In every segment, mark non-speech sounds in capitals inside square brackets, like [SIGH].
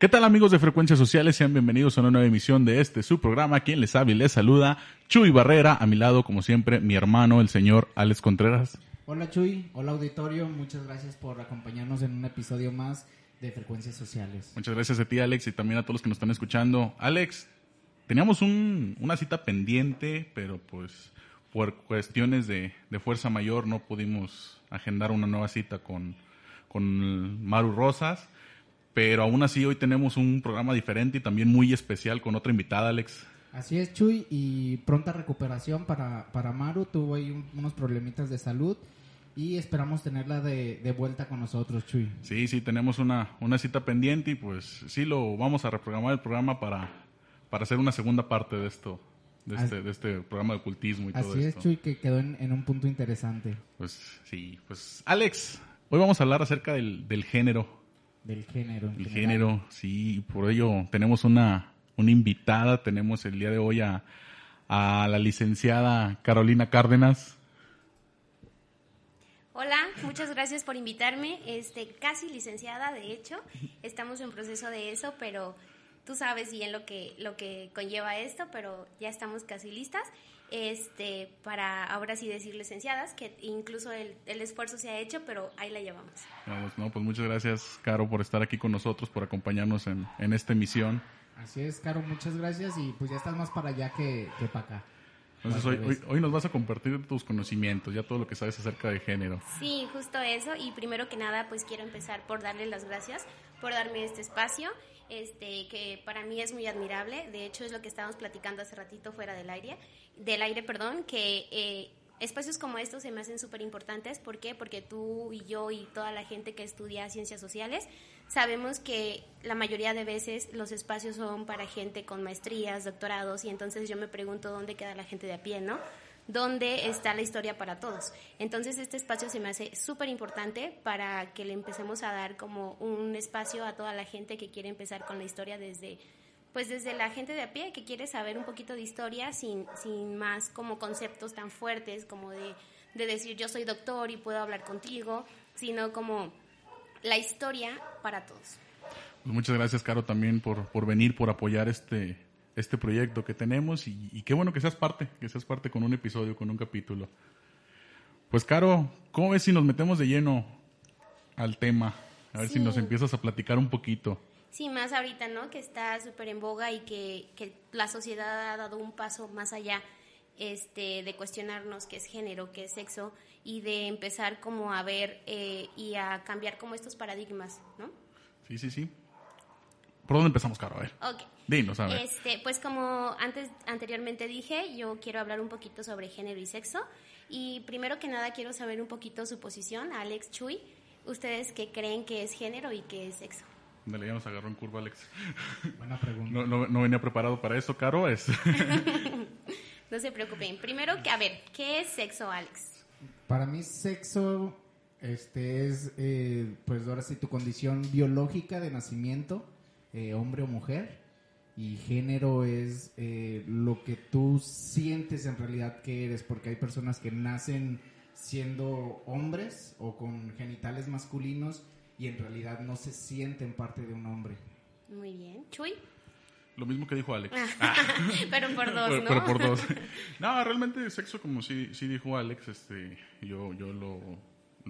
¿Qué tal amigos de Frecuencias Sociales? Sean bienvenidos a una nueva emisión de este su programa. Quien les habla y les saluda, Chuy Barrera. A mi lado, como siempre, mi hermano, el señor Alex Contreras. Hola Chuy, hola auditorio, muchas gracias por acompañarnos en un episodio más de Frecuencias Sociales. Muchas gracias a ti, Alex, y también a todos los que nos están escuchando. Alex, teníamos un, una cita pendiente, pero pues por cuestiones de, de, fuerza mayor no pudimos agendar una nueva cita con, con Maru Rosas. Pero aún así hoy tenemos un programa diferente y también muy especial con otra invitada, Alex. Así es, Chuy, y pronta recuperación para, para Maru. Tuvo ahí un, unos problemitas de salud y esperamos tenerla de, de, vuelta con nosotros, Chuy. Sí, sí, tenemos una, una cita pendiente y pues sí lo vamos a reprogramar el programa para, para hacer una segunda parte de esto, de este, de este programa de ocultismo y Así todo. Así es, Chuy, que quedó en, en, un punto interesante. Pues sí, pues Alex, hoy vamos a hablar acerca del, del género. Del género. El general. género, sí, por ello tenemos una, una invitada, tenemos el día de hoy a, a la licenciada Carolina Cárdenas. Hola, muchas gracias por invitarme. Este, casi licenciada, de hecho, estamos en proceso de eso, pero tú sabes bien lo que lo que conlleva esto, pero ya estamos casi listas. Este, para ahora sí decir licenciadas, que incluso el, el esfuerzo se ha hecho, pero ahí la llevamos. Vamos, no, pues muchas gracias, Caro, por estar aquí con nosotros, por acompañarnos en, en esta emisión. Así es, Caro, muchas gracias y pues ya estás más para allá que, que para acá. Entonces hoy, hoy, hoy, nos vas a compartir tus conocimientos, ya todo lo que sabes acerca de género. Sí, justo eso. Y primero que nada, pues quiero empezar por darle las gracias por darme este espacio, este que para mí es muy admirable. De hecho, es lo que estábamos platicando hace ratito fuera del aire, del aire, perdón, que eh, espacios como estos se me hacen súper importantes. ¿Por qué? Porque tú y yo y toda la gente que estudia ciencias sociales sabemos que la mayoría de veces los espacios son para gente con maestrías, doctorados, y entonces yo me pregunto dónde queda la gente de a pie, ¿no? ¿Dónde está la historia para todos? Entonces este espacio se me hace súper importante para que le empecemos a dar como un espacio a toda la gente que quiere empezar con la historia desde pues desde la gente de a pie que quiere saber un poquito de historia sin, sin más como conceptos tan fuertes como de, de decir yo soy doctor y puedo hablar contigo, sino como la historia para todos. Pues muchas gracias, Caro, también por, por venir, por apoyar este, este proyecto que tenemos y, y, qué bueno que seas parte, que seas parte con un episodio, con un capítulo. Pues, Caro, ¿cómo ves si nos metemos de lleno al tema? A ver Sí. si nos empiezas a platicar un poquito. Sí, más ahorita, ¿no? Que está súper en boga y que, que la sociedad ha dado un paso más allá este, de cuestionarnos qué es género, qué es sexo y de empezar como a ver eh, y a cambiar como estos paradigmas, ¿no? Sí, sí, sí. ¿Por dónde empezamos, Caro? A ver. Ok. Dinos, a ver. Este, pues como antes anteriormente dije, yo quiero hablar un poquito sobre género y sexo y primero que nada quiero saber un poquito su posición, Alex Chuy, ustedes qué creen que es género y qué es sexo. Dale, ya nos agarró en curva, Alex. Buena pregunta. No, no, no venía preparado para eso, Caro. Es... [LAUGHS] No se preocupen. Primero, que a ver, ¿qué es sexo, Alex? Para mí sexo este es eh, pues ahora sí tu condición biológica de nacimiento, eh, hombre o mujer, y género es eh, lo que tú sientes en realidad que eres, porque hay personas que nacen siendo hombres o con genitales masculinos y en realidad no se sienten parte de un hombre. Muy bien. Chuy, Lo mismo que dijo Alex. [LAUGHS] pero por dos, Pero- ¿no? pero por dos. [LAUGHS] No, realmente sexo, como sí, sí dijo Alex, este, yo, yo lo,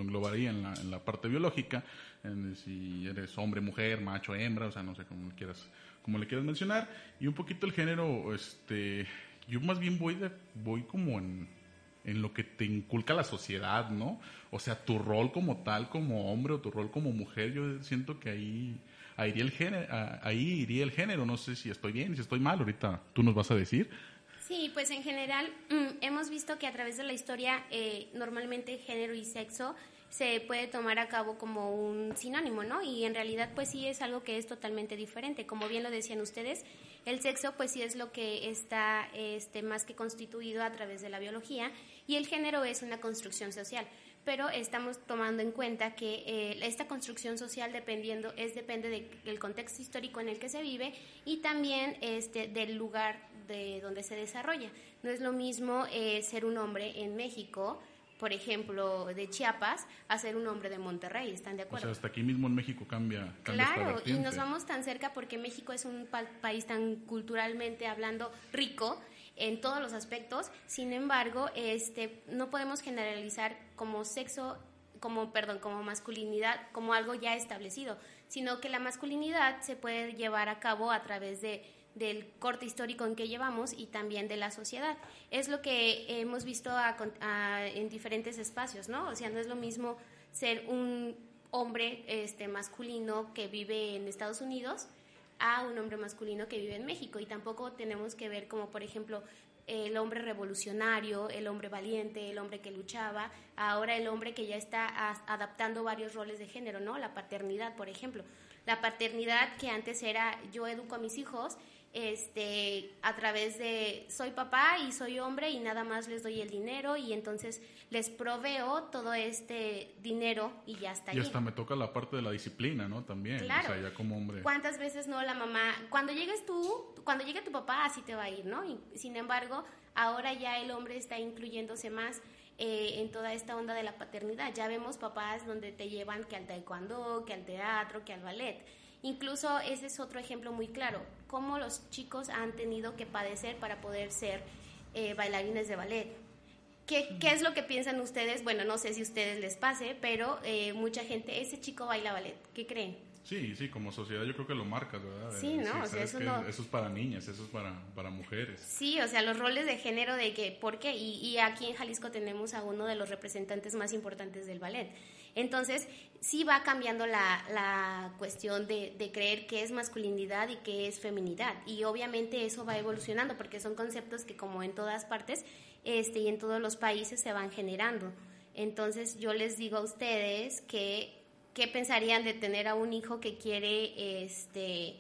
lo englobaría en la, en la parte biológica, en si eres hombre, mujer, macho, hembra, o sea, no sé cómo quieras, cómo le quieras mencionar. Y un poquito el género, este, yo más bien voy de, voy como en, en lo que te inculca la sociedad, ¿no? O sea, tu rol como tal, como hombre, o tu rol como mujer, yo siento que ahí, ahí iría el género, ahí iría el género, no sé si estoy bien, si estoy mal, ahorita tú nos vas a decir. Sí, pues en general mm, hemos visto que a través de la historia eh, normalmente género y sexo se puede tomar a cabo como un sinónimo, ¿no? Y en realidad pues sí es algo que es totalmente diferente. Como bien lo decían ustedes, el sexo pues sí es lo que está este, más que constituido a través de la biología y el género es una construcción social. Pero estamos tomando en cuenta que eh, esta construcción social dependiendo es depende de- del contexto histórico en el que se vive y también este, del lugar de donde se desarrolla. No es lo mismo eh, ser un hombre en México por ejemplo, de Chiapas a ser un hombre de Monterrey, ¿están de O acuerdo? sea, hasta aquí mismo en México cambia, Claro, y nos vamos tan cerca porque México es un pa- país tan culturalmente hablando rico en todos los aspectos. Sin embargo, este, no podemos generalizar como sexo, como perdón, como masculinidad, como algo ya establecido, sino que la masculinidad se puede llevar a cabo a través de del corte histórico en que llevamos y también de la sociedad. Es lo que hemos visto en diferentes espacios, ¿no? O sea, no es lo mismo ser un hombre este, masculino que vive en Estados Unidos a un hombre masculino que vive en México. Y tampoco tenemos que ver como, por ejemplo, el hombre revolucionario, el hombre valiente, el hombre que luchaba, ahora el hombre que ya está adaptando varios roles de género, ¿no? La paternidad, por ejemplo. La paternidad que antes era yo educo a mis hijos este a través de soy papá y soy hombre y nada más les doy el dinero y entonces les proveo todo este dinero y ya está Y ahí. hasta me toca la parte de la disciplina, ¿no? También. Claro. O sea, ya como hombre. ¿Cuántas veces no la mamá, cuando llegues tú, cuando llegue tu papá, así te va a ir, ¿no? Y, sin embargo, ahora ya el hombre está incluyéndose más eh, en toda esta onda de la paternidad. Ya vemos papás donde te llevan que al taekwondo, que al teatro, que al ballet. Incluso ese es otro ejemplo muy claro, cómo los chicos han tenido que padecer para poder ser eh, bailarines de ballet. ¿Qué, ¿Qué es lo que piensan ustedes? Bueno, no sé si a ustedes les pase, pero eh, mucha gente, ese chico baila ballet. ¿Qué creen? Sí, sí, como sociedad yo creo que lo marcas, ¿verdad? Sí, ¿no? O sea, eso no- eso es para niñas, eso es para, para mujeres. Sí, o sea, los roles de género de que, ¿por qué? Y, y aquí en Jalisco tenemos a uno de los representantes más importantes del ballet. Entonces, sí va cambiando la, la cuestión de, de creer qué es masculinidad y qué es feminidad. Y obviamente eso va evolucionando porque son conceptos que como en todas partes este, y en todos los países se van generando. Entonces, yo les digo a ustedes que, ¿qué pensarían de tener a un hijo que quiere, este,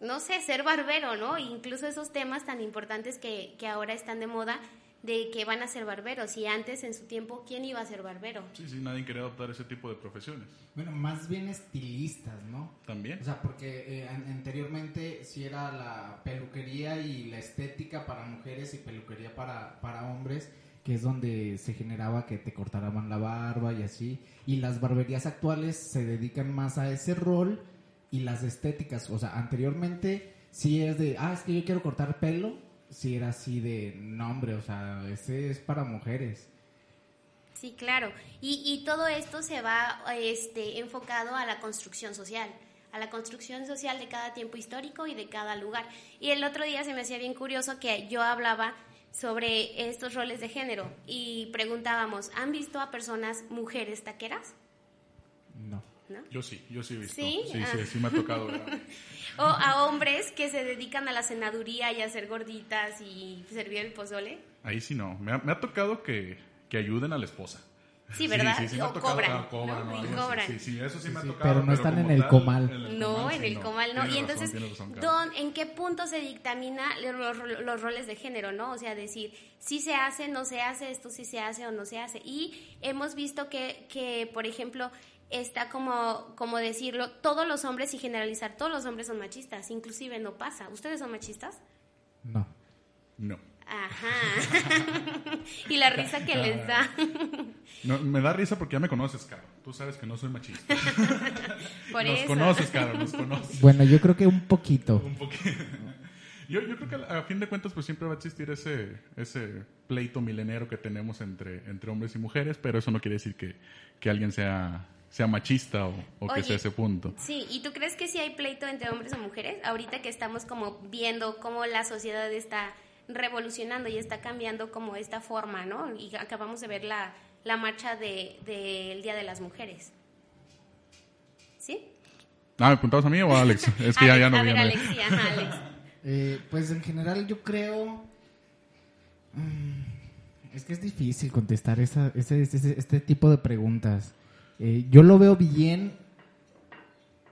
no sé, ser barbero, ¿no? Incluso esos temas tan importantes que, que ahora están de moda de que van a ser barberos. Y antes, en su tiempo, ¿quién iba a ser barbero? Sí, sí, nadie quería adoptar ese tipo de profesiones. Bueno, más bien estilistas, ¿no? También. O sea, porque eh, an- anteriormente sí era la peluquería y la estética para mujeres y peluquería para, para hombres, que es donde se generaba que te cortaran la barba y así. Y las barberías actuales se dedican más a ese rol y las estéticas. O sea, anteriormente sí es de, ah, es que yo quiero cortar pelo. Sí era así de, no hombre, o sea, ese es para mujeres. Sí, claro. Y, y todo esto se va este, enfocado a la construcción social, a la construcción social de cada tiempo histórico y de cada lugar. Y el otro día se me hacía bien curioso que yo hablaba sobre estos roles de género y preguntábamos, ¿han visto a personas mujeres taqueras? No. ¿No? Yo sí, yo sí he visto. ¿Sí? Sí, sí, Ah. sí, me ha tocado. [LAUGHS] O a hombres que se dedican a la cenaduría y a hacer gorditas y servir el pozole. Ahí sí no. Me ha, me ha tocado que, que ayuden a la esposa. Sí, ¿verdad? Sí, sí, sí me ha o tocado- cobran. ah, cobran, ¿no? cobran. Sí, sí, eso sí me ha tocado. pero no están en el tal, comal. No, sí, en el comal no. Y razón, entonces, razón, don, ¿en qué punto se dictamina los, los roles de género, no? O sea, decir, si se hace, no se hace, esto sí se hace o no se hace. Y hemos visto que, que por ejemplo, está como, como decirlo, todos los hombres y generalizar, todos los hombres son machistas, inclusive no pasa. ¿Ustedes son machistas? No. No. Ajá. [LAUGHS] y la risa que les da. [LAUGHS] No, Me da risa porque ya me conoces, Caro. Tú sabes que no soy machista. [LAUGHS] Por nos eso. conoces, Caro, nos conoces. Bueno, yo creo que un poquito. Un poquito. Yo, yo creo que a a fin de cuentas pues siempre va a existir ese, ese pleito milenero que tenemos entre, entre hombres y mujeres, pero eso no quiere decir que, que alguien sea, sea machista o, o que Oye. sea ese punto. Sí, ¿y tú crees que sí hay pleito entre hombres o mujeres? Ahorita que estamos como viendo cómo la sociedad está revolucionando y está cambiando como esta forma, ¿no? Y acabamos de ver la, la marcha del de, del Día de las Mujeres. ¿Sí? Ah, ¿me apuntabas a mí o a Alex? [LAUGHS] Es que ya, ya no a ver. Alex, sí, ajá, Alex. [LAUGHS] Eh, pues en general yo creo... mm, Es que es difícil contestar esa, ese, ese- este tipo de preguntas. Eh, yo lo veo bien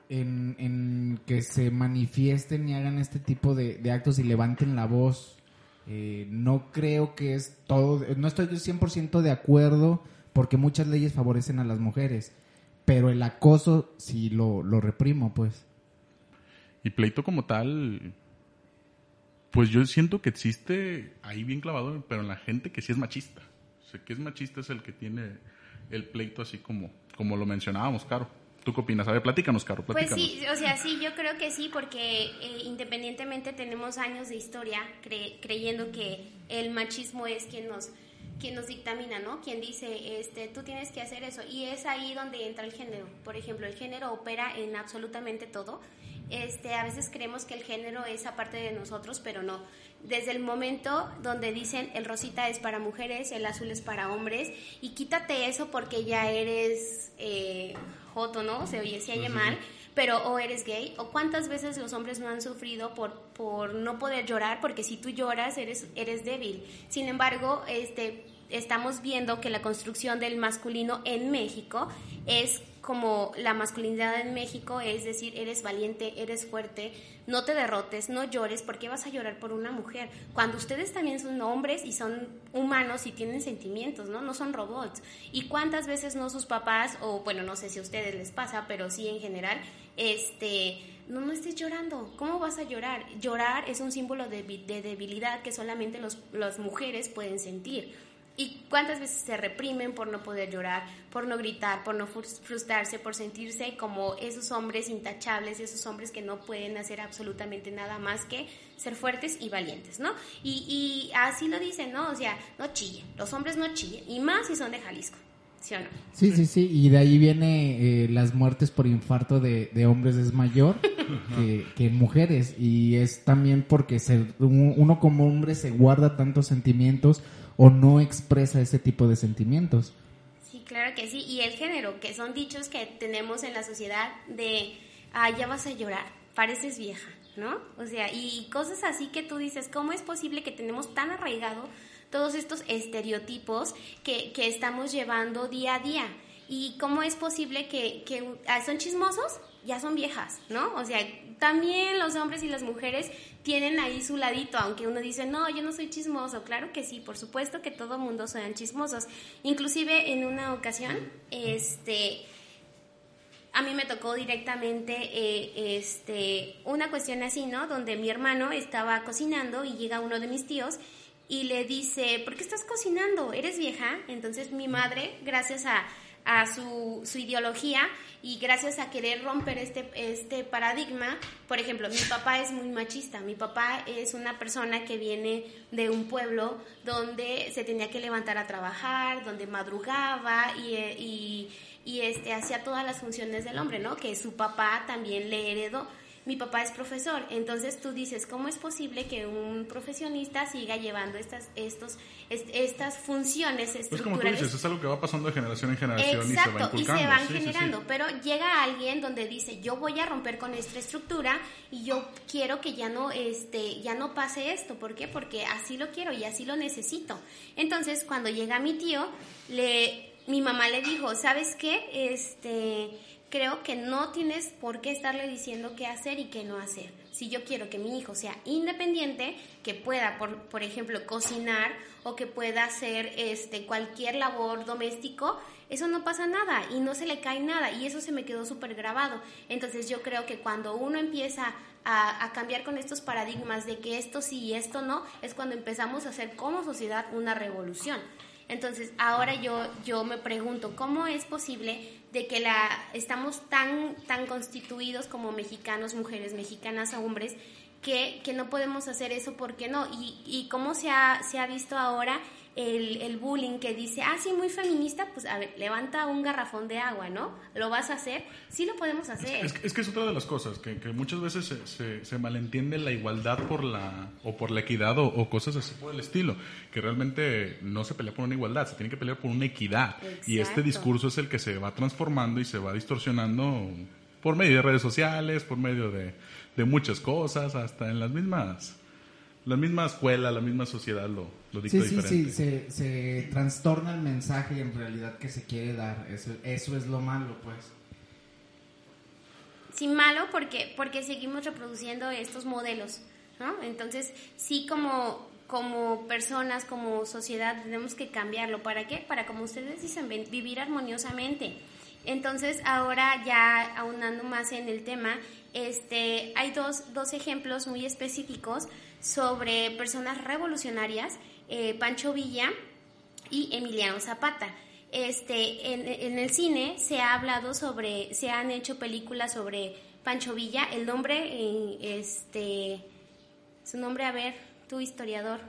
en, en que se manifiesten y hagan este tipo de, de actos y levanten la voz. Eh, no creo que es todo, no estoy 100% de acuerdo porque muchas leyes favorecen a las mujeres, pero el acoso sí lo, lo reprimo, pues. Y pleito como tal, pues yo siento que existe ahí bien clavado, pero en la gente que sí es machista. O sea, que es machista es el que tiene el pleito así como, como lo mencionábamos, Caro. ¿Tú qué opinas? A ver, platícanos, Caro, platícanos. Pues sí, o sea, sí, yo creo que sí, porque eh, independientemente tenemos años de historia creyendo que el machismo es quien nos quien nos dictamina, ¿no? Quien dice, este, tú tienes que hacer eso. Y es ahí donde entra el género. Por ejemplo, el género opera en absolutamente todo. Este, a veces creemos que el género es aparte de nosotros, pero no. Desde el momento donde dicen el rosita es para mujeres, el azul es para hombres, y quítate eso porque ya eres eh, joto, ¿no? Se oye, si haya mal pero o eres gay, o cuántas veces los hombres no han sufrido por, por no poder llorar, porque si tú lloras eres, eres débil. Sin embargo, este, estamos viendo que la construcción del masculino en México es como la masculinidad en México, es decir, eres valiente, eres fuerte, no te derrotes, no llores, ¿por qué vas a llorar por una mujer? Cuando ustedes también son hombres y son humanos y tienen sentimientos, ¿no? No son robots. ¿Y cuántas veces no sus papás, o bueno, no sé si a ustedes les pasa, pero sí en general, este, no, no estés llorando, ¿cómo vas a llorar? Llorar es un símbolo de, de debilidad que solamente los, las mujeres pueden sentir. ¿Y cuántas veces se reprimen por no poder llorar, por no gritar, por no frustrarse, por sentirse como esos hombres intachables, esos hombres que no pueden hacer absolutamente nada más que ser fuertes y valientes, ¿no? Y, y así lo dicen, ¿no? O sea, no chillen, los hombres no chillen, y más si son de Jalisco. ¿Sí o no? Sí, sí, sí, y de ahí viene eh, las muertes por infarto de, de hombres es mayor [LAUGHS] que, que, mujeres, y es también porque se, uno como hombre se guarda tantos sentimientos o no expresa ese tipo de sentimientos. Sí, claro que sí. Y el género, que son dichos que tenemos en la sociedad de, ah, ya vas a llorar, pareces vieja, ¿no? O sea, y cosas así que tú dices, ¿cómo es posible que tenemos tan arraigado todos estos estereotipos que, que estamos llevando día a día? ¿Y cómo es posible que, que ah, son chismosos? Ya son viejas, ¿no? O sea, también los hombres y las mujeres tienen ahí su ladito, aunque uno dice, no, yo no soy chismoso, claro que sí, por supuesto que todo mundo sean chismosos. Inclusive en una ocasión, este, a mí me tocó directamente eh, este, una cuestión así, ¿no? Donde mi hermano estaba cocinando y llega uno de mis tíos y le dice, ¿por qué estás cocinando? ¿Eres vieja? Entonces mi madre, gracias a a su, su, ideología y gracias a querer romper este, este paradigma, por ejemplo, mi papá es muy machista, mi papá es una persona que viene de un pueblo donde se tenía que levantar a trabajar, donde madrugaba y, y, y este, hacía todas las funciones del hombre, ¿no? Que su papá también le heredó mi papá es profesor, entonces tú dices, ¿cómo es posible que un profesionista siga llevando estas, estos, estas funciones estructurales? Pues como tú dices, es algo que va pasando de generación en generación y se va y se van generando, pero llega alguien donde dice, yo voy a romper con esta estructura y yo quiero que ya no, este, ya no pase esto, ¿por qué? Porque así lo quiero y así lo necesito. Entonces, cuando llega mi tío, le, mi mamá le dijo, ¿sabes qué? Este creo que no tienes por qué estarle diciendo qué hacer y qué no hacer. Si yo quiero que mi hijo sea independiente, que pueda, por, por ejemplo, cocinar o que pueda hacer este, cualquier labor doméstico, eso no pasa nada y no se le cae nada y eso se me quedó súper grabado. Entonces yo creo que cuando uno empieza a, a, cambiar con estos paradigmas de que esto sí y esto no, es cuando empezamos a hacer como sociedad una revolución. Entonces ahora yo, yo me pregunto, ¿cómo es posible de que la, estamos tan, tan constituidos como mexicanos, mujeres mexicanas, hombres, que, que no podemos hacer eso, ¿por qué no? Y, y cómo se ha, se ha visto ahora el, el, bullying que dice, ah, sí, muy feminista, pues a ver, levanta un garrafón de agua, ¿no? ¿Lo vas a hacer? Sí lo podemos hacer. Es, es, que es otra de las cosas, que, que muchas veces se, se, se, malentiende la igualdad por la, o por la equidad o, o, cosas así por el estilo, que realmente no se pelea por una igualdad, se tiene que pelear por una equidad. Exacto. Y este discurso es el que se va transformando y se va distorsionando por medio de redes sociales, por medio de, de muchas cosas, hasta en las mismas la misma escuela, la misma sociedad lo, lo dicta sí, sí, diferente. Sí, se, se trastorna el mensaje en realidad que se quiere dar. Eso, eso es lo malo, pues. Sí, malo porque, porque seguimos reproduciendo estos modelos, ¿no? Entonces, sí como, como personas, como sociedad, tenemos que cambiarlo. ¿Para qué? Para, como ustedes dicen, vivir armoniosamente. Entonces, ahora ya aunando más en el tema, este, hay dos, dos ejemplos muy específicos sobre personas revolucionarias. Eh, Pancho Villa y Emiliano Zapata. Este, en, en el cine se ha hablado sobre, se han hecho películas sobre Pancho Villa, el nombre, eh, este, su nombre, a ver, tu historiador.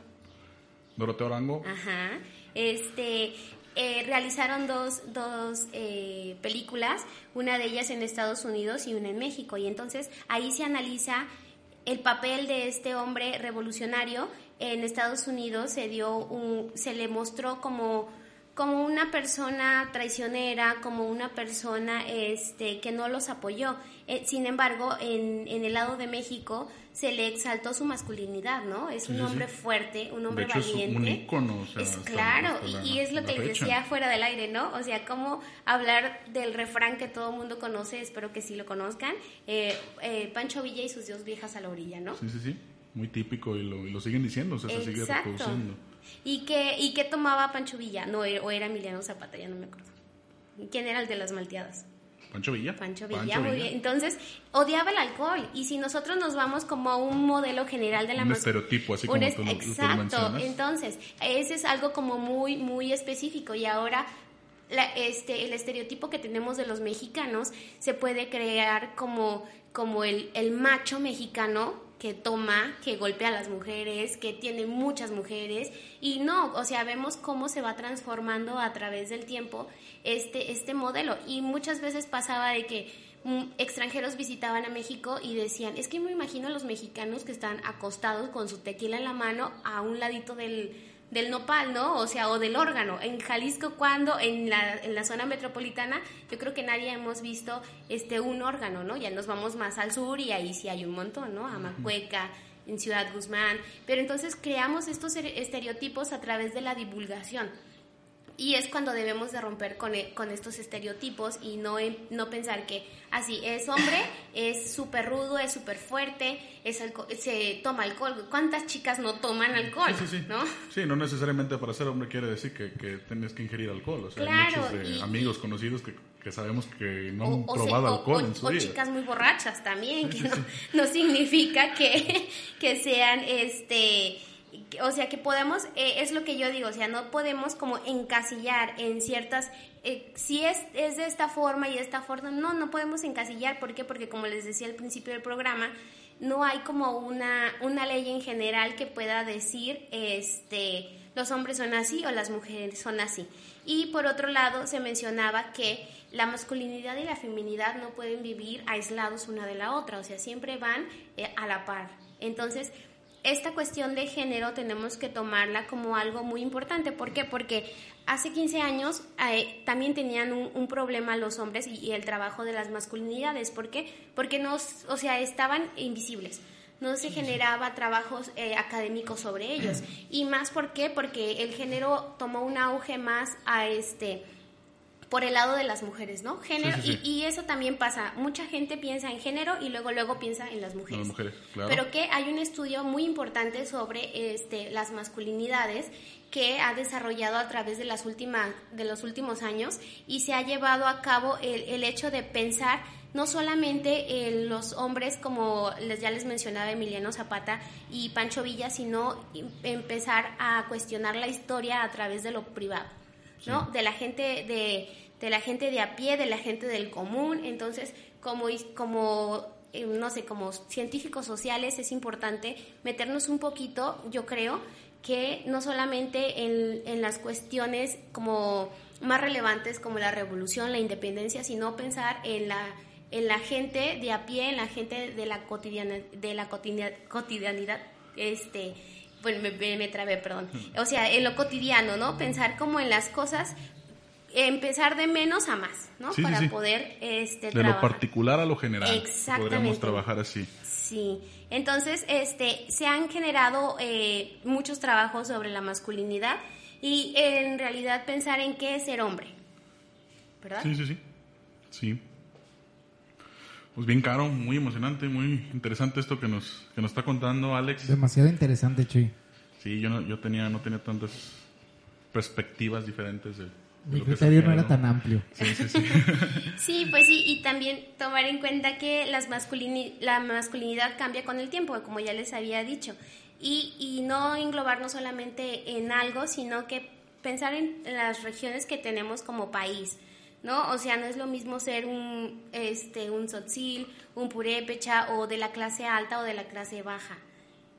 Doroteo Arango. Ajá. Este, eh, realizaron dos, dos eh, películas, una de ellas en Estados Unidos y una en México. Y entonces ahí se analiza el papel de este hombre revolucionario. En Estados Unidos se dio un, se le mostró como como una persona traicionera, como una persona este, que no los apoyó. Eh, sin embargo, en, en, el lado de México se le exaltó su masculinidad, ¿no? Es un Sí, hombre sí. fuerte, un hombre De hecho, es valiente. un ícono, o sea, Es hasta- claro, la- y, es lo que les decía fuera del aire, ¿no? O sea, cómo hablar del refrán que todo el mundo conoce, espero que sí lo conozcan, eh, eh, Pancho Villa y sus dos viejas a la orilla, ¿no? Sí, sí, sí. Muy típico y lo, y lo siguen diciendo, o sea, se sigue reproduciendo. ¿Y qué, ¿Y qué tomaba Pancho Villa? No, o era Emiliano Zapata, ya no me acuerdo. ¿Quién era el de las malteadas? Pancho Villa. Pancho Villa, muy bien. Entonces, odiaba el alcohol. Y si nosotros nos vamos como a un modelo general de la Un estereotipo, así un como es- tú lo- tú lo Exacto. Entonces, ese es algo como muy, muy específico. Y ahora, la- este, el estereotipo que tenemos de los mexicanos se puede crear como, como el, el macho mexicano que toma, que golpea a las mujeres, que tiene muchas mujeres. Y no, o sea, vemos cómo se va transformando a través del tiempo este, este modelo. Y muchas veces pasaba de que mm, extranjeros visitaban a México y decían, es que me imagino a los mexicanos que están acostados con su tequila en la mano a un ladito del, del nopal, ¿no? O sea, o del órgano. En Jalisco, cuando en la, en la zona metropolitana, yo creo que nadie hemos visto este un órgano, ¿no? Ya nos vamos más al sur y ahí sí hay un montón, ¿no? Amacueca, en Ciudad Guzmán. Pero entonces creamos estos ere- estereotipos a través de la divulgación. Y es cuando debemos de romper con, e- con estos estereotipos y no, no pensar que así es hombre, es súper rudo, es súper fuerte, es se toma alcohol. ¿Cuántas chicas no toman alcohol? Sí, sí, sí. ¿no? Sí, no necesariamente para ser hombre quiere decir que, que tienes que ingerir alcohol. O sea, Claro, hay muchos de y- amigos conocidos que, que sabemos que no han O- probado o- alcohol o- en su o vida. chicas muy borrachas también, que no, no significa que, que sean, este, o sea, que podemos, eh, es lo que yo digo, o sea, no podemos como encasillar en ciertas, eh, si es, es de esta forma y de esta forma, no, no podemos encasillar, ¿por qué? Porque como les decía al principio del programa, no hay como una, una ley en general que pueda decir, este, los hombres son así o las mujeres son así. Y por otro lado, se mencionaba que la masculinidad y la feminidad no pueden vivir aislados una de la otra, o sea, siempre van eh, a la par. Entonces, esta cuestión de género tenemos que tomarla como algo muy importante. ¿Por qué? Porque hace 15 años eh, también tenían un, un problema los hombres y, y el trabajo de las masculinidades. ¿Por qué? Porque no, o sea, estaban invisibles. No se generaba trabajos eh, académicos sobre ellos. Y más, ¿por qué? Porque el género tomó un auge más a este por el lado de las mujeres, ¿no? Género, Sí, sí, sí. Y, y eso también pasa. Mucha gente piensa en género y luego luego piensa en las mujeres. Las mujeres, claro. Pero que hay un estudio muy importante sobre este, las masculinidades que ha desarrollado a través de las últimas de los últimos años y se ha llevado a cabo el, el hecho de pensar no solamente en los hombres como les ya les mencionaba Emiliano Zapata y Pancho Villa, sino em- empezar a cuestionar la historia a través de lo privado, ¿no? De la gente de, de la gente de a pie, de la gente del común, entonces como como eh, no sé, como científicos sociales es importante meternos un poquito, yo creo, que no solamente en, en las cuestiones como más relevantes como la revolución, la independencia, sino pensar en la en la gente de a pie, en la gente de la cotidiana, de la cotidia- cotidianidad, este, bueno, me, me, me trabé, perdón. O sea, en lo cotidiano, ¿no? Pensar como en las cosas, empezar de menos a más, ¿no? Sí, Para sí. poder este, De lo particular a lo general. Exactamente. Podríamos trabajar así. Sí, entonces este, se han generado eh, muchos trabajos sobre la masculinidad y en realidad pensar en qué es ser hombre, ¿verdad? Sí, sí, sí. Sí. Pues bien caro, muy emocionante, muy interesante esto que nos, que nos está contando Alex. Demasiado interesante, Chuy. Sí, yo no, yo tenía, no tenía tantas perspectivas diferentes de, es criterio el no era tan amplio. Sí, sí, sí. [LAUGHS] Sí, pues sí, y también tomar en cuenta que las masculini- la masculinidad cambia con el tiempo, como ya les había dicho, y, y no englobarnos solamente en algo, sino que pensar en las regiones que tenemos como país. ¿No? O sea, no es lo mismo ser un, este, un tzotzil, un purépecha o de la clase alta o de la clase baja.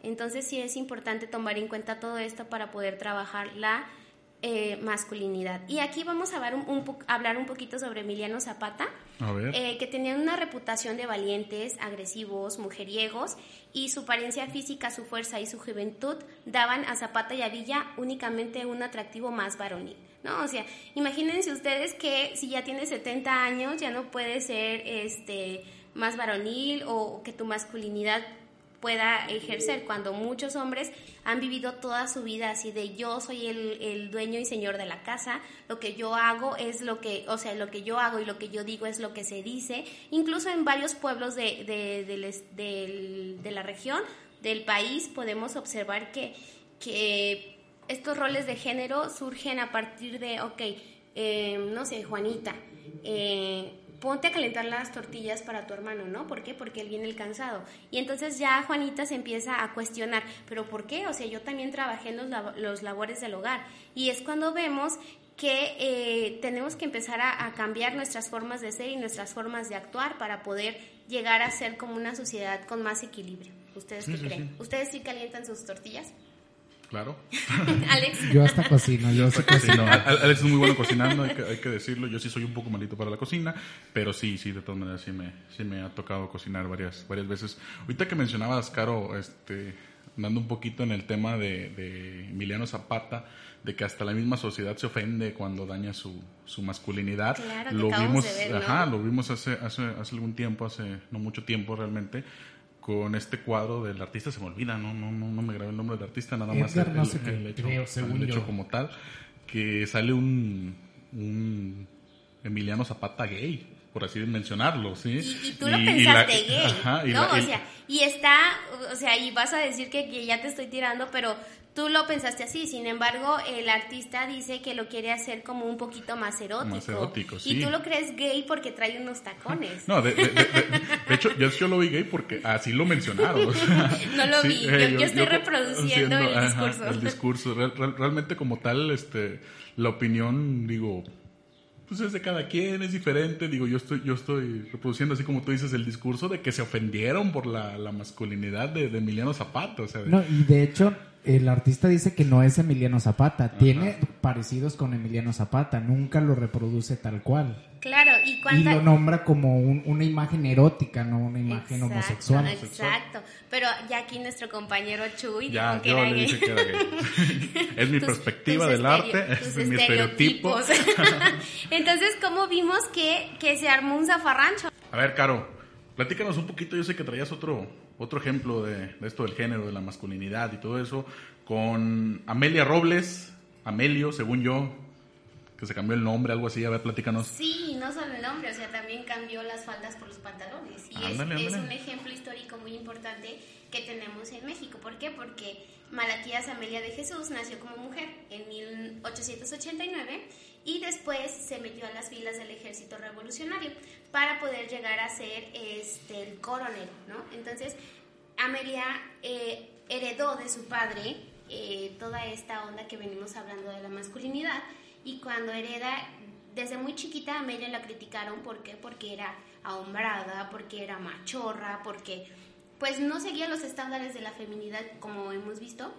Entonces sí es importante tomar en cuenta todo esto para poder trabajar la eh, masculinidad. Y aquí vamos a hablar un, hablar un poquito sobre Emiliano Zapata, eh, que tenía una reputación de valientes, agresivos, mujeriegos, y su apariencia física, su fuerza y su juventud daban a Zapata y a Villa únicamente un atractivo más varonil. ¿no? O sea, imagínense ustedes que si ya tienes 70 años ya no puede ser este más varonil o que tu masculinidad pueda ejercer cuando muchos hombres han vivido toda su vida así de yo soy el, dueño y señor de la casa, lo que yo hago es lo que, o sea, lo que yo hago y lo que yo digo es lo que se dice, incluso en varios pueblos de, de, la región, del país, podemos observar que, que estos roles de género surgen a partir de, ok, eh, no sé, Juanita, eh, ponte a calentar las tortillas para tu hermano, ¿no? ¿Por qué? Porque él viene el cansado. Y entonces ya Juanita se empieza a cuestionar, ¿pero por qué? O sea, yo también trabajé en los, labores del hogar. Y es cuando vemos que eh, tenemos que empezar a, cambiar nuestras formas de ser y nuestras formas de actuar para poder llegar a ser como una sociedad con más equilibrio. ¿Ustedes qué creen? ¿Ustedes sí calientan sus tortillas? Claro. [LAUGHS] Alex. Yo hasta cocino, yo sí cocino. Alex es muy bueno cocinando, hay que, decirlo. Yo sí soy un poco malito para la cocina, pero sí, sí, de todas maneras sí me, sí me ha tocado cocinar varias, varias veces. Ahorita que mencionabas, Caro, este, dando un poquito en el tema de, de Emiliano Zapata, de que hasta la misma sociedad se ofende cuando daña su, su masculinidad. Claro, lo vimos, ajá, lo vimos hace, hace, hace algún tiempo, hace no mucho tiempo realmente, con este cuadro del artista, se me olvida, no, no, no, no me grabé el nombre del artista, nada más el, no sé el, hecho, el hecho como tal, que sale un, un Emiliano Zapata gay, por así mencionarlo, ¿sí? Y, tú lo pensaste gay, ¿no? o sea, y está, o sea, y vas a decir que, que, ya te estoy tirando, pero tú lo pensaste así, sin embargo, el artista dice que lo quiere hacer como un poquito más erótico. Más erótico, sí. Y tú lo crees gay porque trae unos tacones. [LAUGHS] No, de, de, de, hecho, yo, lo vi gay porque así lo mencionaron. [LAUGHS] no lo vi, eh, yo, estoy reproduciendo el discurso. el discurso, realmente como tal, este, la opinión, digo, pues es de cada quien, es diferente. Digo, yo estoy, yo estoy reproduciendo así como tú dices el discurso de que se ofendieron por la, la masculinidad de, Emiliano Zapata. O sea, no, y de hecho, el artista dice que no es Emiliano Zapata, tiene parecidos con Emiliano Zapata, nunca lo reproduce tal cual. Claro, y, cuando... y lo nombra como una imagen erótica, no una imagen homosexual. Exacto, pero ya aquí nuestro compañero Chuy ya, que yo le dije que era [LAUGHS] es mi perspectiva del arte, es mi estereotipo. [LAUGHS] Entonces, ¿cómo vimos que, que se armó un zafarrancho? A ver, Caro, platícanos un poquito, yo sé que traías otro otro ejemplo de, esto del género, de la masculinidad y todo eso, con Amelia Robles, Amelio, según yo, que se cambió el nombre, algo así, a ver, platícanos. Sí, no solo el nombre, o sea, también cambió las faldas por los pantalones. Y es, un ejemplo histórico muy importante que tenemos en México. ¿Por qué? Porque Malaquías Amelia de Jesús nació como mujer en 1889 y después se metió a las filas del ejército revolucionario para poder llegar a ser este, el coronel, ¿no? Entonces, Amelia eh, heredó de su padre eh, toda esta onda que venimos hablando de la masculinidad y cuando hereda, desde muy chiquita Amelia la criticaron, ¿por qué? Porque era ahombrada, porque era machorra, porque pues no seguía los estándares de la feminidad como hemos visto,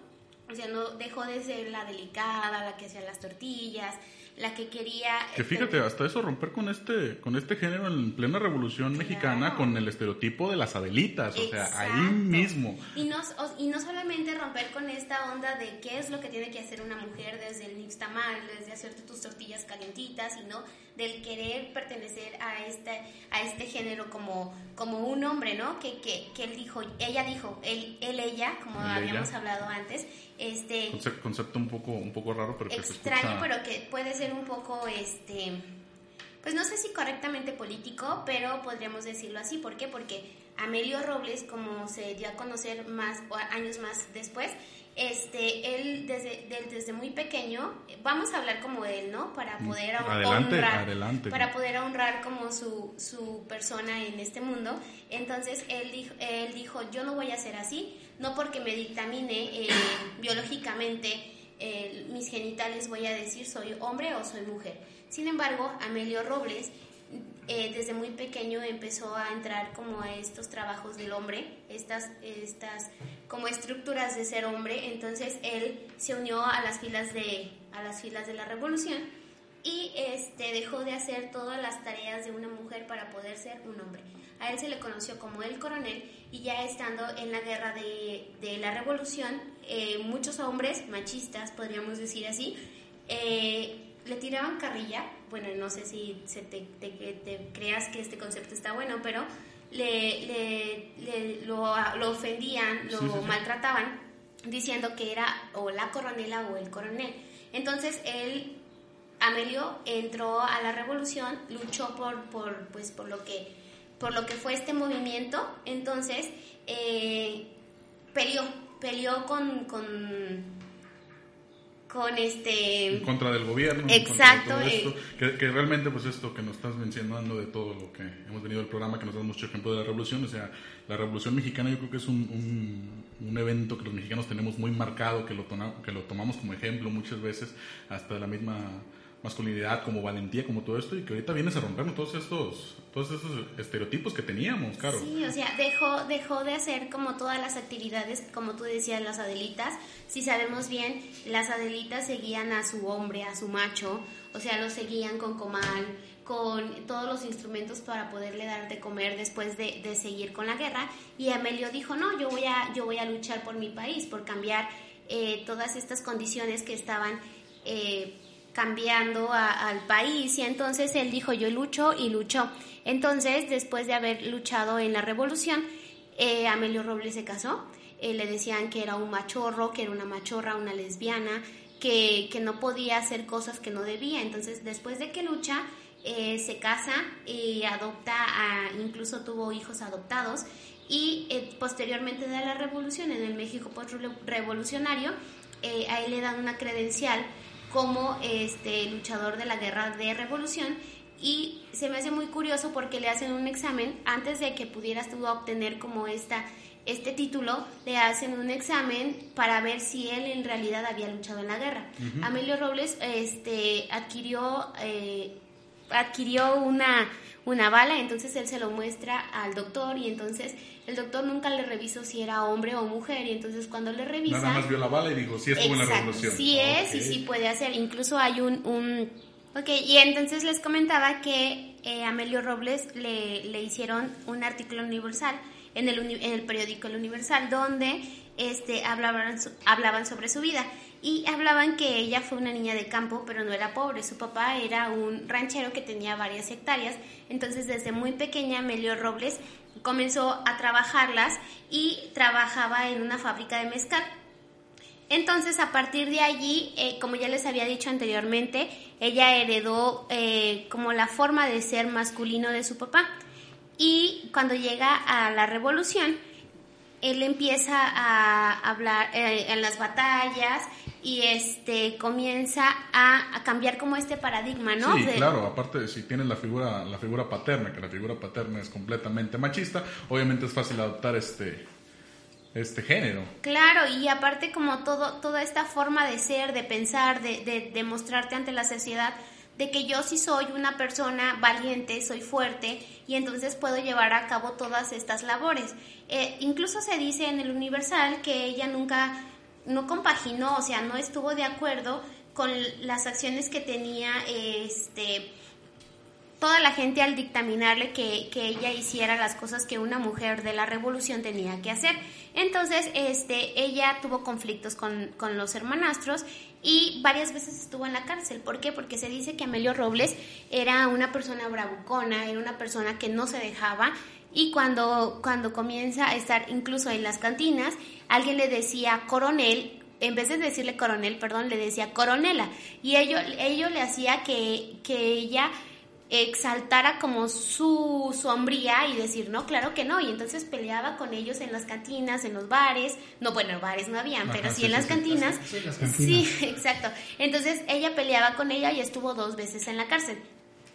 o sea, no dejó de ser la delicada, la que hacía las tortillas, la que quería... Que este, fíjate, hasta eso romper con este, con este género en plena revolución mexicana, con el estereotipo de las adelitas, o sea, ahí mismo. Y no, y no solamente romper con esta onda de qué es lo que tiene que hacer una mujer desde el nixtamal, desde hacerte tus tortillas calientitas, sino del querer pertenecer a este, a este género como, como un hombre, ¿no? Que, que, que él dijo, ella dijo, él, él ella, como habíamos hablado antes, este concepto un poco un poco raro pero que extraño pero que puede ser un poco este pues no sé si correctamente político pero podríamos decirlo así. ¿por qué? porque Amelio Robles como se dio a conocer más años más después este él desde desde muy pequeño vamos a hablar como él no para mm, poder honrar para poder honrar como su, su persona en este mundo. Entonces él dijo él dijo yo no voy a ser así no porque me dictamine eh, biológicamente eh, mis genitales voy a decir soy hombre o soy mujer. Sin embargo, Amelio Robles eh, desde muy pequeño empezó a entrar como estos trabajos del hombre, estas, estas como estructuras de ser hombre, entonces él se unió a las filas de, a las filas de la revolución y este, dejó de hacer todas las tareas de una mujer para poder ser un hombre. A él se le conoció como el coronel y ya estando en la guerra de, de la revolución, eh, muchos hombres machistas, podríamos decir así, eh, le tiraban carrilla, bueno, no sé si se te, te, creas que este concepto está bueno, pero le, le, lo, lo, ofendían, lo maltrataban, diciendo que era o la coronela o el coronel. Entonces él, Amelio, entró a la revolución, luchó por, por, pues, por, lo, que, por lo que fue este movimiento, entonces eh, peleó, peleó con, con con este en contra del gobierno exacto esto, que, que, realmente pues esto que nos estás mencionando de todo lo que hemos venido del programa que nos da mucho ejemplo de la revolución o sea la revolución mexicana yo creo que es un, un, un evento que los mexicanos tenemos muy marcado que lo que lo tomamos como ejemplo muchas veces hasta la misma masculinidad, como valentía, como todo esto, y que ahorita vienes a rompernos todos estos, todos esos estereotipos que teníamos, claro. Sí, o sea, dejó, dejó de hacer como todas las actividades, como tú decías, las Adelitas. Si sabemos bien, las Adelitas seguían a su hombre, a su macho, o sea, lo seguían con comal, con todos los instrumentos para poderle dar de comer después de, de, seguir con la guerra. Y Amelio dijo, no, yo voy a, yo voy a luchar por mi país, por cambiar eh, todas estas condiciones que estaban... Eh, cambiando al país y entonces él dijo yo lucho y luchó. Entonces, después de haber luchado en la revolución, eh, Amelio Robles se casó, eh, le decían que era un machorro, que era una machorra, una lesbiana, que, que no podía hacer cosas que no debía. Entonces, después de que lucha, eh, se casa y adopta, a, incluso tuvo hijos adoptados y posteriormente de la revolución en el México post-revolucionario, a él le dan una credencial como este luchador de la guerra de revolución y se me hace muy curioso porque le hacen un examen antes de que pudieras tú obtener como esta este título le hacen un examen para ver si él en realidad había luchado en la guerra. Amelio Robles este adquirió eh, adquirió una una bala, entonces él se lo muestra al doctor y entonces el doctor nunca le revisó si era hombre o mujer y entonces cuando le revisa... Nada más vio la bala y dijo, sí estuvo en la revolución. Sí es y sí puede hacer, incluso hay un... un ok, y entonces les comentaba que eh, Amelio Robles le, le hicieron un artículo universal en el, en el periódico El Universal donde este, hablaban, hablaban sobre su vida y hablaban que ella fue una niña de campo, pero no era pobre. Su papá era un ranchero que tenía varias hectáreas. Entonces, desde muy pequeña, Melio Robles comenzó a trabajarlas y trabajaba en una fábrica de mezcal. Entonces, a partir de allí, eh, como ya les había dicho anteriormente, ella heredó eh, como la forma de ser masculino de su papá. Y cuando llega a la revolución, él empieza a hablar eh, en las batallas y este comienza a, cambiar como este paradigma, ¿no? Sí, claro, aparte de si tienes la figura la figura paterna, que la figura paterna es completamente machista, obviamente es fácil adoptar este este género. Claro, y aparte como todo toda esta forma de ser, de pensar, de, de, mostrarte ante la sociedad de que yo sí soy una persona valiente, soy fuerte y entonces puedo llevar a cabo todas estas labores. Eh, incluso se dice en el Universal que ella nunca no compaginó, o sea, no estuvo de acuerdo con las acciones que tenía este toda la gente al dictaminarle que, que, ella hiciera las cosas que una mujer de la revolución tenía que hacer. Entonces, este, ella tuvo conflictos con, con los hermanastros y varias veces estuvo en la cárcel. ¿Por qué? Porque se dice que Amelio Robles era una persona bravucona, era una persona que no se dejaba y cuando, cuando comienza a estar incluso en las cantinas, alguien le decía coronel, en vez de decirle coronel, perdón, le decía coronela. Y ello, ello le hacía que, que ella exaltara como su, su hombría y decir, no, claro que no. Y entonces peleaba con ellos en las cantinas, en los bares. No, bueno, bares no habían, pero sí, en las, cantinas. Sí, [LAUGHS] sí, exacto. Entonces ella peleaba con ella y estuvo dos veces en la cárcel.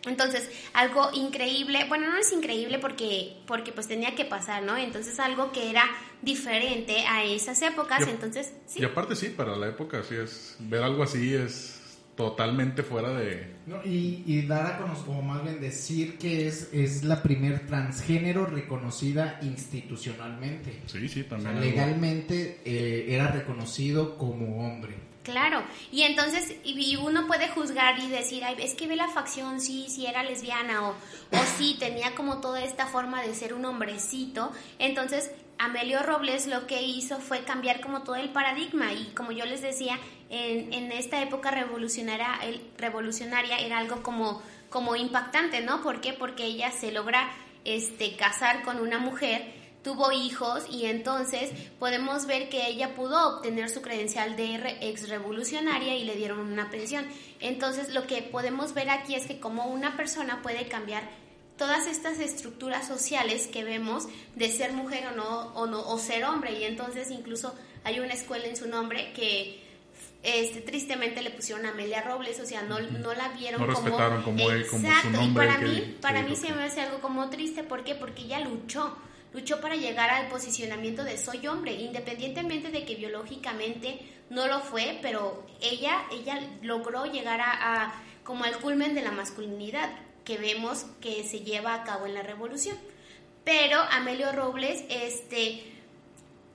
Entonces, algo increíble, bueno, no es increíble porque, porque pues tenía que pasar, ¿no? Entonces, algo que era diferente a esas épocas, entonces, sí. Y aparte sí, para la época, sí es, ver algo así es totalmente fuera de... y, dar a conocer, o más bien decir que es, es la primer transgénero reconocida institucionalmente. Sí, sí, también. legalmente eh, era reconocido como hombre. Claro, y entonces y uno puede juzgar y decir, Ay, es que ve la facción, sí, sí era lesbiana o, o sí tenía como toda esta forma de ser un hombrecito, entonces Amelio Robles lo que hizo fue cambiar como todo el paradigma y como yo les decía, en, en esta época revolucionaria, el, revolucionaria era algo como, como impactante, ¿no? ¿Por qué? Porque ella se logra este, casar con una mujer, tuvo hijos y entonces podemos ver que ella pudo obtener su credencial de ex revolucionaria y le dieron una pensión. Entonces lo que podemos ver aquí es que como una persona puede cambiar todas estas estructuras sociales que vemos de ser mujer o no, o no, o ser hombre. Y entonces incluso hay una escuela en su nombre que este, tristemente le pusieron a Amelia Robles, o sea, no, no la vieron no como... respetaron como, Exacto, y para mí, para mí se me hace algo como triste, ¿por qué? Porque ella luchó, luchó para llegar al posicionamiento de soy hombre, independientemente de que biológicamente no lo fue, pero ella, ella logró llegar a, como al culmen de la masculinidad que vemos que se lleva a cabo en la revolución. Pero Amelio Robles este,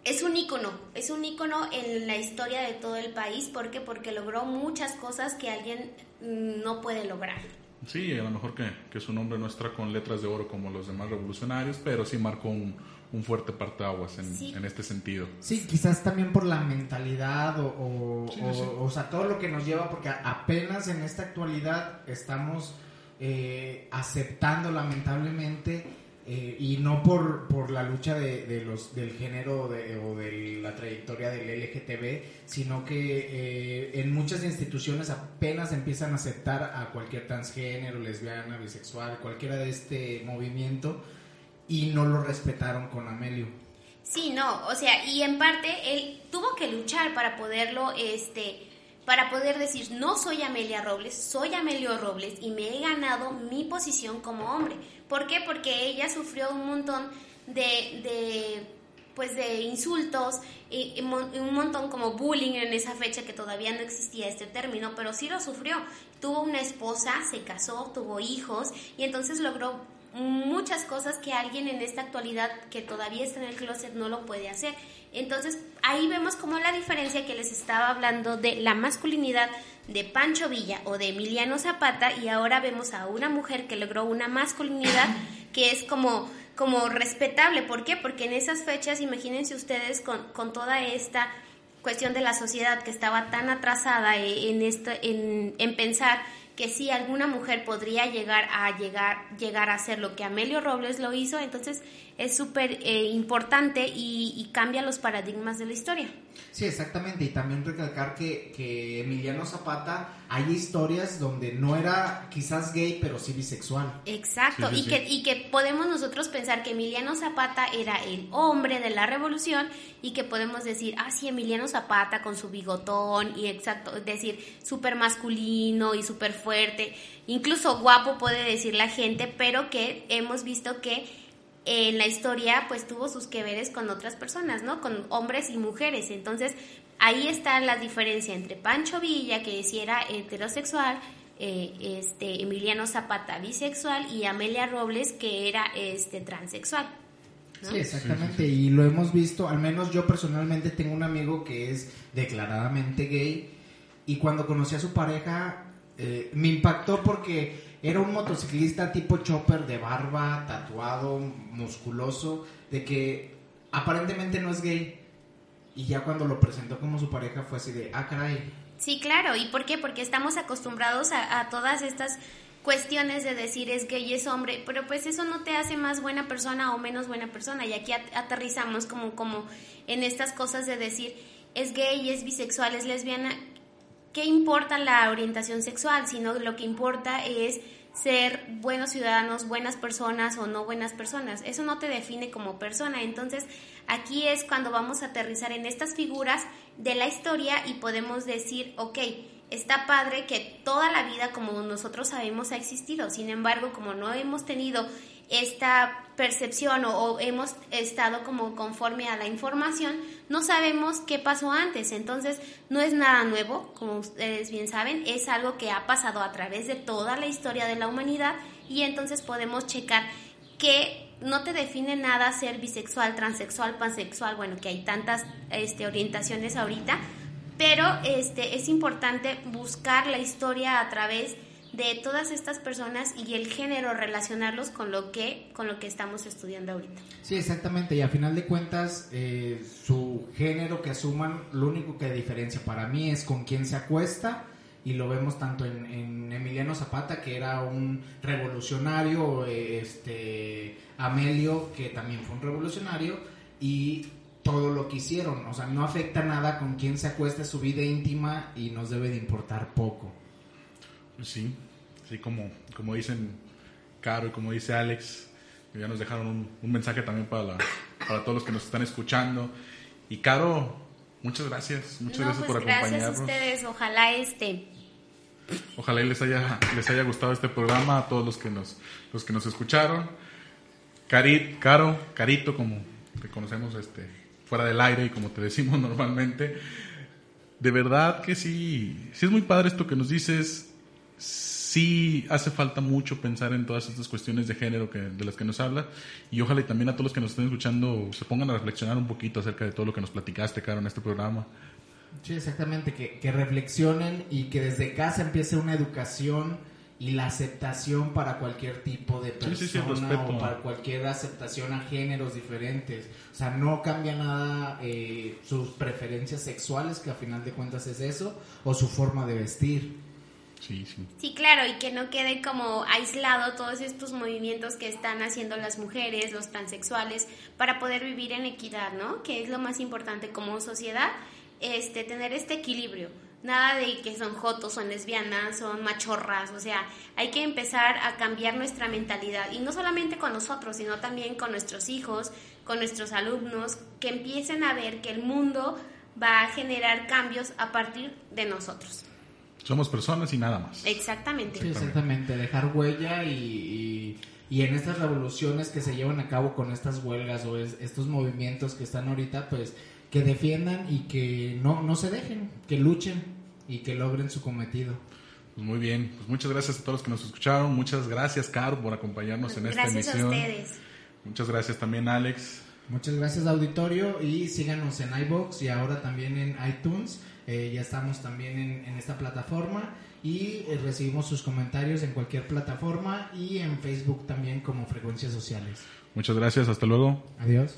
es un ícono, es un ícono en la historia de todo el país. ¿Por qué? Porque logró muchas cosas que alguien no puede lograr. Sí, a lo mejor que, que su nombre no está con letras de oro como los demás revolucionarios, pero sí marcó un, un fuerte parteaguas en, en, este sentido. Sí, quizás también por la mentalidad o, o, o, sea, todo lo que nos lleva, porque apenas en esta actualidad estamos eh, aceptando lamentablemente eh, y no por, por la lucha de, los, del género o de la trayectoria del LGTB, sino que eh, en muchas instituciones apenas empiezan a aceptar a cualquier transgénero, lesbiana, bisexual, cualquiera de este movimiento y no lo respetaron con Amelio. Sí, no, o sea, y en parte él tuvo que luchar para poderlo, este, para poder decir, no soy Amelia Robles, soy Amelio Robles y me he ganado mi posición como hombre. ¿Por qué? Porque ella sufrió un montón de, de pues de insultos y, un montón como bullying en esa fecha que todavía no existía este término, pero sí lo sufrió. Tuvo una esposa, se casó, tuvo hijos y entonces logró muchas cosas que alguien en esta actualidad que todavía está en el closet no lo puede hacer. Entonces ahí vemos como la diferencia que les estaba hablando de la masculinidad de Pancho Villa o de Emiliano Zapata y ahora vemos a una mujer que logró una masculinidad [LAUGHS] que es como como respetable. ¿Por qué? Porque en esas fechas, imagínense ustedes con, con toda esta cuestión de la sociedad que estaba tan atrasada en, esto, en, en pensar que si alguna mujer podría llegar a llegar, llegar a hacer lo que Amelio Robles lo hizo, entonces es súper eh, importante y, cambia los paradigmas de la historia. Sí, exactamente. Y también recalcar que, que Emiliano Zapata hay historias donde no era quizás gay, pero sí bisexual. Exacto. y, Que, y que podemos nosotros pensar que Emiliano Zapata era el hombre de la revolución y que podemos decir, ah, sí, Emiliano Zapata con su bigotón y exacto, decir, súper masculino y súper fuerte. Incluso guapo puede decir la gente, pero que hemos visto que en la historia pues tuvo sus que veres con otras personas, ¿no? Con hombres y mujeres. Entonces ahí está la diferencia entre Pancho Villa, que si era heterosexual, eh, este Emiliano Zapata bisexual y Amelia Robles que era este transexual. Sí, exactamente, y lo hemos visto, al menos yo personalmente tengo un amigo que es declaradamente gay y cuando conocí a su pareja eh, me impactó porque era un motociclista tipo chopper de barba, tatuado, musculoso, de que aparentemente no es gay. Y ya cuando lo presentó como su pareja fue así de, ah, caray. Sí, claro. ¿Y por qué? Porque estamos acostumbrados a, todas estas cuestiones de decir es gay es hombre, pero pues eso no te hace más buena persona o menos buena persona. Y aquí aterrizamos como, como en estas cosas de decir es gay, es bisexual, es lesbiana. ¿Qué importa la orientación sexual? Sino lo que importa es ser buenos ciudadanos, buenas personas o no buenas personas. Eso no te define como persona. Entonces, aquí es cuando vamos a aterrizar en estas figuras de la historia y podemos decir, ok, está padre que toda la vida, como nosotros sabemos, ha existido. Sin embargo, como no hemos tenido esta percepción o, hemos estado como conforme a la información, no sabemos qué pasó antes. Entonces, no es nada nuevo, como ustedes bien saben, es algo que ha pasado a través de toda la historia de la humanidad y entonces podemos checar que no te define nada ser bisexual, transexual, pansexual, bueno, que hay tantas este, orientaciones ahorita, pero este, es importante buscar la historia a través de todas estas personas y el género relacionarlos con lo que con lo que estamos estudiando ahorita. Sí, exactamente. Y a final de cuentas, eh, su género que asuman, lo único que diferencia para mí es con quién se acuesta y lo vemos tanto en, Emiliano Zapata que era un revolucionario, este Amelio que también fue un revolucionario y todo lo que hicieron, o sea, no afecta nada con quién se acuesta su vida íntima y nos debe de importar poco. Sí, sí, como, como dicen Caro y como dice Alex, ya nos dejaron un, mensaje también para, para todos los que nos están escuchando. Y Caro, muchas gracias, muchas gracias por acompañarnos. Pues gracias a ustedes, ojalá este... Ojalá les haya, les haya gustado este programa a todos los que nos, los que nos escucharon. Carit, Caro, Carito, como te conocemos este, fuera del aire y como te decimos [LAUGHS] normalmente. De verdad que sí, sí es muy padre esto que nos dices sí hace falta mucho pensar en todas estas cuestiones de género que, de las que nos habla y ojalá y también a todos los que nos estén escuchando se pongan a reflexionar un poquito acerca de todo lo que nos platicaste, Caro, en este programa. Sí, exactamente, que, que reflexionen y que desde casa empiece una educación y la aceptación para cualquier tipo de persona o para cualquier aceptación a géneros diferentes. O sea, no cambia nada eh, sus preferencias sexuales, que a final de cuentas es eso, o su forma de vestir. Sí, sí. Sí, claro, y que no quede como aislado todos estos movimientos que están haciendo las mujeres, los transexuales, para poder vivir en equidad, ¿no? Que es lo más importante como sociedad, este, tener este equilibrio. Nada de que son jotos, son lesbianas, son machorras, o sea, hay que empezar a cambiar nuestra mentalidad, y no solamente con nosotros, sino también con nuestros hijos, con nuestros alumnos, que empiecen a ver que el mundo va a generar cambios a partir de nosotros. Somos personas y nada más. Exactamente. Sí, exactamente, dejar huella y, y, en estas revoluciones que se llevan a cabo con estas huelgas o estos movimientos que están ahorita, pues que defiendan y que no, no se dejen, que luchen y que logren su cometido. Pues muy bien, pues muchas gracias a todos los que nos escucharon, muchas gracias Caro por acompañarnos en esta emisión. Gracias a ustedes. Muchas gracias también Alex. Muchas gracias auditorio y síganos en iBox y ahora también en iTunes. Eh, ya estamos también en, esta plataforma y eh, recibimos sus comentarios en cualquier plataforma y en Facebook también como Frecuencias Sociales. Muchas gracias, hasta luego. Adiós.